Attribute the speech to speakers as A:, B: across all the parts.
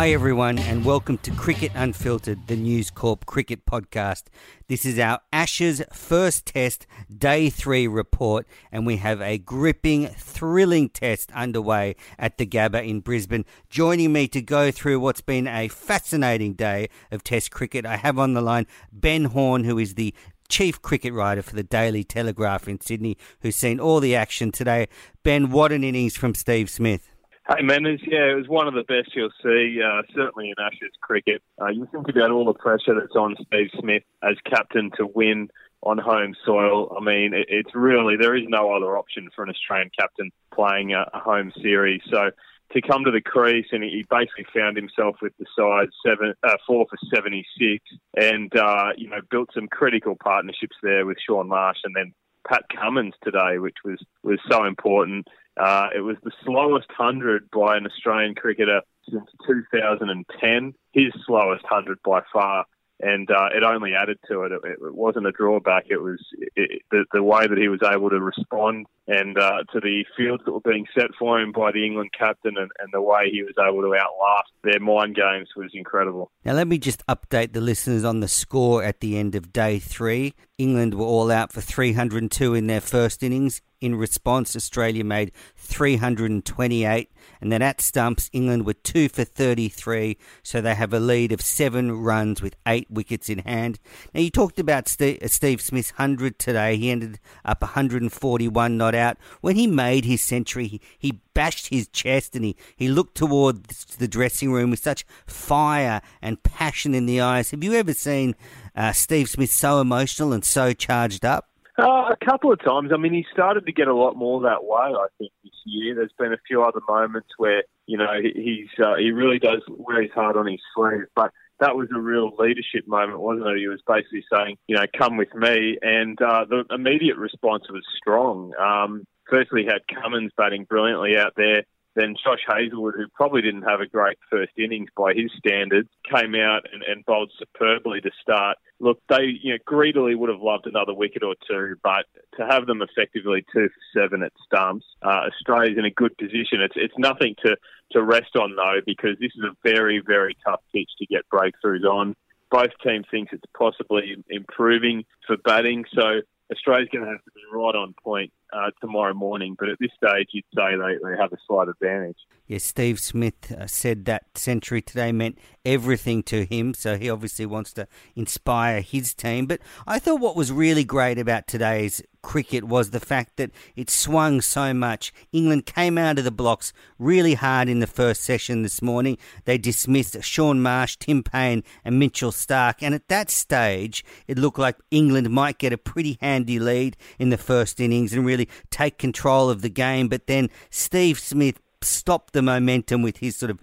A: Hi, everyone, and welcome to Cricket Unfiltered, the News Corp cricket podcast. This is our Ashes first test, day three report, and we have a gripping, thrilling test underway at the Gabba in Brisbane. Joining me to go through what's been a fascinating day of test cricket, I have on the line Ben Horne, who is the chief cricket writer for the Daily Telegraph in Sydney, who's seen all the action today. Ben, what an innings from Steve Smith.
B: Hey, Manners, yeah, it was one of the best you'll see, uh, certainly in Ashes cricket. Uh, you think about all the pressure that's on Steve Smith as captain to win on home soil. I mean, it, it's really, there is no other option for an Australian captain playing a, a home series. So to come to the crease and he basically found himself with the side seven, uh, four for 76 and, uh, you know, built some critical partnerships there with Shaun Marsh and then Pat Cummins today, which was, was so important. Uh, it was the slowest 100 by an Australian cricketer since 2010, his slowest 100 by far. And uh, it only added to it. It, it wasn't a drawback. It was it, the, the way that he was able to respond and uh, to the fields that were being set for him by the England captain and, and the way he was able to outlast their mind games was incredible.
A: Now, let me just update the listeners on the score at the end of day three. England were all out for 302 in their first innings. In response, Australia made 328, and then at stumps, England were 2 for 33, so they have a lead of 7 runs with 8 wickets in hand. Now, you talked about Steve, Steve Smith's 100 today. He ended up 141 not out. When he made his century, he, he bashed his chest and he, he looked toward the dressing room with such fire and passion in the eyes. Have you ever seen uh, Steve Smith so emotional and so charged up?
B: Uh, a couple of times. I mean, he started to get a lot more that way. I think this year. There's been a few other moments where you know he's uh, he really does wear his heart on his sleeve, but that was a real leadership moment, wasn't it? He was basically saying, you know, come with me, and uh, the immediate response was strong. Um, firstly, had Cummins batting brilliantly out there. Then Josh Hazlewood, who probably didn't have a great first innings by his standards, came out and, and bowled superbly to start. Look, they you know greedily would have loved another wicket or two, but to have them effectively two for seven at stumps, uh, Australia's in a good position. It's it's nothing to to rest on though, because this is a very very tough pitch to get breakthroughs on. Both teams think it's possibly improving for batting, so Australia's going to have to be right on point uh, tomorrow morning. But at this stage, you'd say they, they have a slight advantage.
A: Yes, Steve Smith uh, said that century today meant everything to him, so he obviously wants to inspire his team. But I thought what was really great about today's cricket was the fact that it swung so much. England came out of the blocks really hard in the first session this morning. They dismissed Shaun Marsh, Tim Paine, and Mitchell Stark, and at that stage, it looked like England might get a pretty handy lead in the first innings and really take control of the game. But then Steve Smith stopped the momentum with his sort of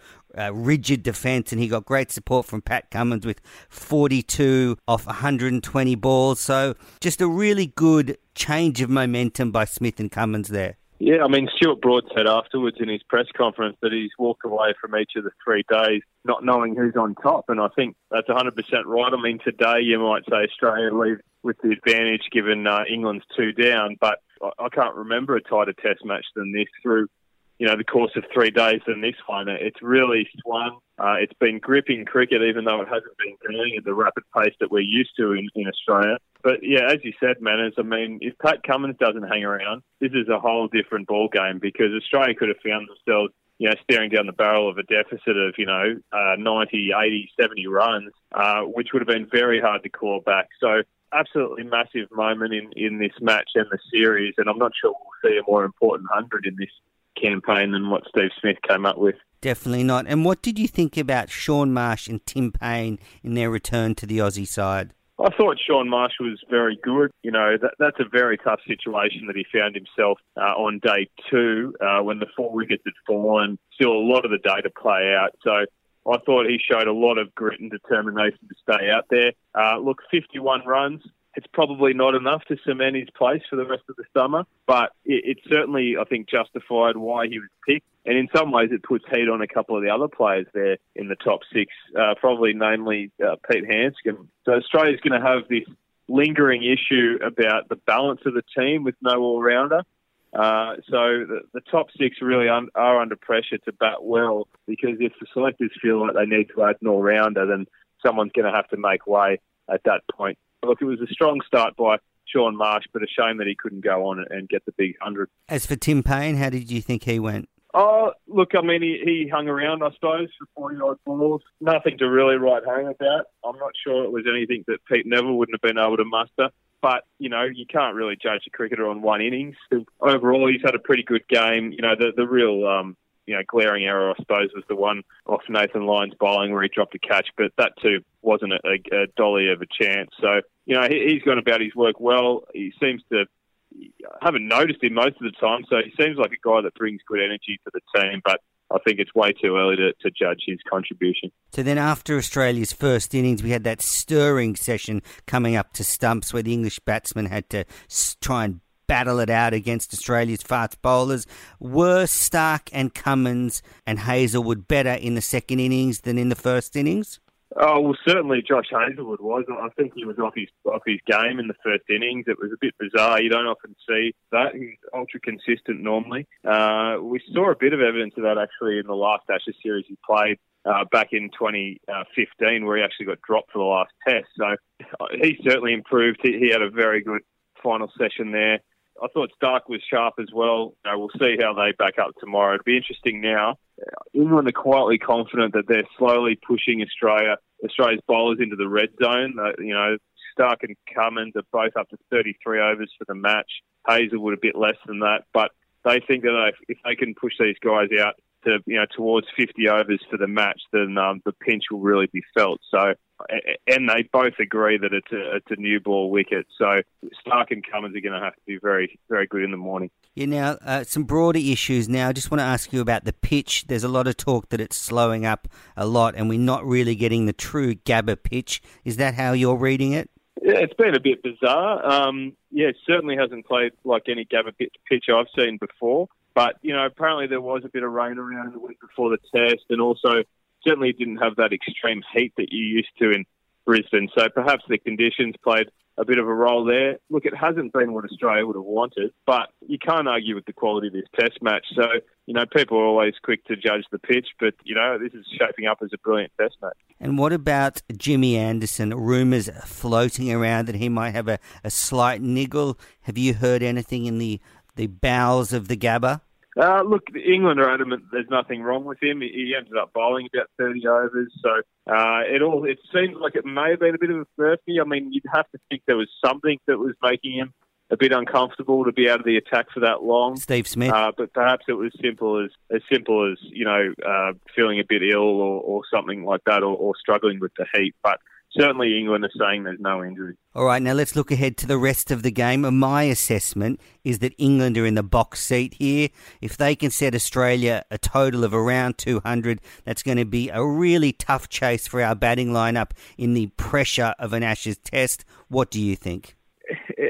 A: rigid defence, and he got great support from Pat Cummins with 42 off 120 balls. So just a really good change of momentum by Smith and Cummins there.
B: Yeah, I mean, Stuart Broad said afterwards in his press conference that he's walked away from each of the three days not knowing who's on top, and I think that's 100% right. I mean, today you might say Australia leave with the advantage given uh, England's two down, but I can't remember a tighter test match than this through you know, the course of three days than this one. It's really swung. Uh, it's been gripping cricket, even though it hasn't been going at the rapid pace that we're used to in, in Australia. But yeah, as you said, Manners, I mean, if Pat Cummins doesn't hang around, this is a whole different ball game because Australia could have found themselves, you know, staring down the barrel of a deficit of, you know, uh, 90, 80, 70 runs, uh, which would have been very hard to claw back. So absolutely massive moment in, in this match and the series, and I'm not sure we'll see a more important 100 in this campaign than what Steve Smith came up with.
A: Definitely not. And what did you think about Shaun Marsh and Tim Paine in their return to the Aussie side?
B: I thought Shaun Marsh was very good. You know, that, that's a very tough situation that he found himself uh, on day two uh, when the four wickets had fallen. Still a lot of the day to play out. So I thought he showed a lot of grit and determination to stay out there. Uh, look, 51 runs. It's probably not enough to cement his place for the rest of the summer, but it, it certainly, I think, justified why he was picked. And in some ways, it puts heat on a couple of the other players there in the top six, uh, probably namely uh, Pete Handscomb. So Australia's going to have this lingering issue about the balance of the team with no all-rounder. Uh, so the, the, top six really un, are under pressure to bat well because if the selectors feel like they need to add an all-rounder, then someone's going to have to make way at that point. Look, it was a strong start by Shaun Marsh, but a shame that he couldn't go on and get the big hundred.
A: As for Tim Paine, how did you think he went?
B: Oh, look, I mean, he, he hung around, I suppose, for 40 odd balls. Nothing to really write home about. I'm not sure it was anything that Pete Nevill wouldn't have been able to muster. But, you know, you can't really judge a cricketer on one innings. Overall, he's had a pretty good game. You know, the, the real, um, you know, glaring error, I suppose, was the one off Nathan Lyon's bowling where he dropped a catch, but that too wasn't a, a, a dolly of a chance. So, you know, he, he's gone about his work well. He seems to I haven't noticed him most of the time, so he seems like a guy that brings good energy to the team. But I think it's way too early to, to judge his contribution.
A: So then, after Australia's first innings, we had that stirring session coming up to stumps where the English batsmen had to try and battle it out against Australia's fast bowlers. Were Stark and Cummins and Hazlewood better in the second innings than in the first innings?
B: Oh well, certainly Josh Hazlewood was. I think he was off his off his game in the first innings. It was a bit bizarre. You don't often see that. He's ultra consistent normally. Uh, we saw a bit of evidence of that actually in the last Ashes series he played uh, back in 2015, where he actually got dropped for the last test. So uh, he certainly improved. He, he had a very good final session there. I thought Stark was sharp as well. You know, we'll see how they back up tomorrow. It'll be interesting now. England are quietly confident that they're slowly pushing Australia, Australia's bowlers into the red zone. Uh, you know, Stark and Cummins are both up to 33 overs for the match. Hazlewood a bit less than that, but they think that if they can push these guys out to you know towards 50 overs for the match, then um, the pinch will really be felt. So, and they both agree that it's a, it's a new ball wicket. So Stark and Cummins are going to have to be very very good in the morning.
A: Yeah. Now, uh, some broader issues. Now, I just want to ask you about the pitch. There's a lot of talk that it's slowing up a lot, and we're not really getting the true Gabba pitch. Is that how you're reading it?
B: Yeah, it's been a bit bizarre. Um, yeah, it certainly hasn't played like any Gabba pitch I've seen before. But, you know, apparently there was a bit of rain around the week before the test and also certainly didn't have that extreme heat that you used to in Brisbane. So perhaps the conditions played a bit of a role there. Look, it hasn't been what Australia would have wanted, but you can't argue with the quality of this test match. So, you know, people are always quick to judge the pitch, but, you know, this is shaping up as a brilliant test match.
A: And what about Jimmy Anderson? Rumours floating around that he might have a, a slight niggle. Have you heard anything in the, the bowels of the Gabba?
B: Uh, look, England are adamant there's nothing wrong with him. He ended up bowling about 30 overs, so uh, it all it seems like it may have been a bit of a Murphy. I mean, you'd have to think there was something that was making him a bit uncomfortable to be out of the attack for that long.
A: Steve Smith,
B: uh, but perhaps it was simple as as simple as you know uh, feeling a bit ill or, or something like that, or, or struggling with the heat. But certainly England are saying there's no injury.
A: All right, now let's look ahead to the rest of the game. My assessment is that England are in the box seat here. If they can set Australia a total of around 200, that's going to be a really tough chase for our batting lineup in the pressure of an Ashes test. What do you think?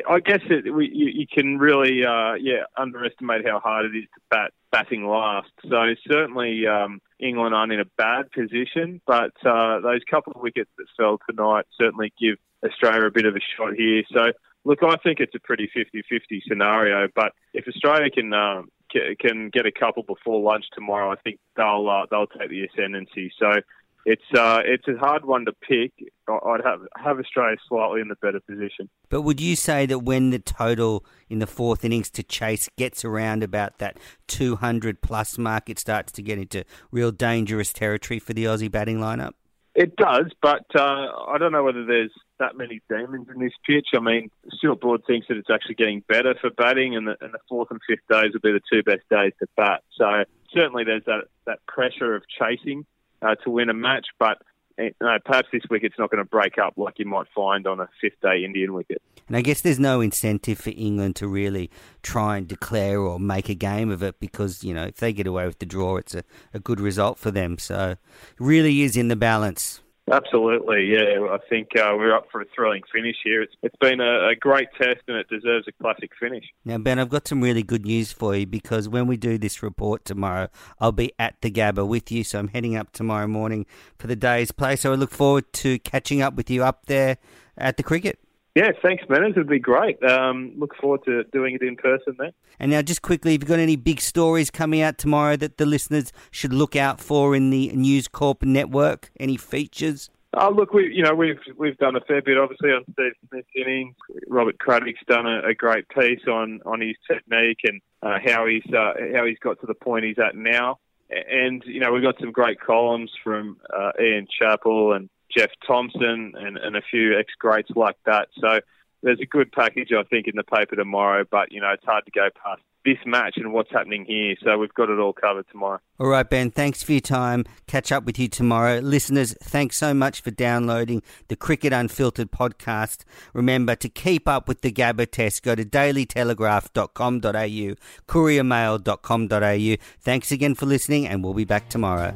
B: I guess it, we, you, you, can really, uh, yeah, underestimate how hard it is to bat batting last. So certainly um, England aren't in a bad position, but uh, those couple of wickets that fell tonight certainly give Australia a bit of a shot here. So look, I think it's a pretty 50-50 scenario. But if Australia can um, can get a couple before lunch tomorrow, I think they'll uh, they'll take the ascendancy. So it's uh, it's a hard one to pick. I'd have have Australia slightly in the better position.
A: But would you say that when the total in the fourth innings to chase gets around about that 200 plus mark, it starts to get into real dangerous territory for the Aussie batting lineup?
B: It does, but uh, I don't know whether there's that many demons in this pitch. I mean, Stuart Broad thinks that it's actually getting better for batting, and the, and the fourth and fifth days will be the two best days to bat. So certainly there's that, that pressure of chasing uh, to win a match. But you know, perhaps this wicket's not going to break up like you might find on a fifth day Indian wicket.
A: And I guess there's no incentive for England to really try and declare or make a game of it because, you know, if they get away with the draw, it's a, a good result for them. So it really is in the balance.
B: Absolutely, yeah. I think uh, we're up for a thrilling finish here. It's, it's been a, a, great test and it deserves a classic finish.
A: Now, Ben, I've got some really good news for you because when we do this report tomorrow, I'll be at the Gabba with you. So I'm heading up tomorrow morning for the day's play. So I look forward to catching up with you up there at the cricket.
B: Yeah, thanks, Manners. It'd be great. Um, look forward to doing it in person then.
A: And now, just quickly, have you got any big stories coming out tomorrow that the listeners should look out for in the News Corp network? Any features?
B: Oh, look, we you know we've we've done a fair bit obviously on Steve Smith's innings. Robert Craddock's done a, a great piece on, on his technique and uh, how he's uh, how he's got to the point he's at now. And you know we've got some great columns from uh, Ian Chappell and Jeff Thomson, and, and a few ex greats like that. So there's a good package, I think, in the paper tomorrow. But you know, it's hard to go past this match and what's happening here. So we've got it all covered tomorrow.
A: All right, Ben. Thanks for your time. Catch up with you tomorrow, listeners. Thanks so much for downloading the Cricket Unfiltered podcast. Remember to keep up with the Gabba test. Go to dailytelegraph.com.au, couriermail.com.au. Thanks again for listening, and we'll be back tomorrow.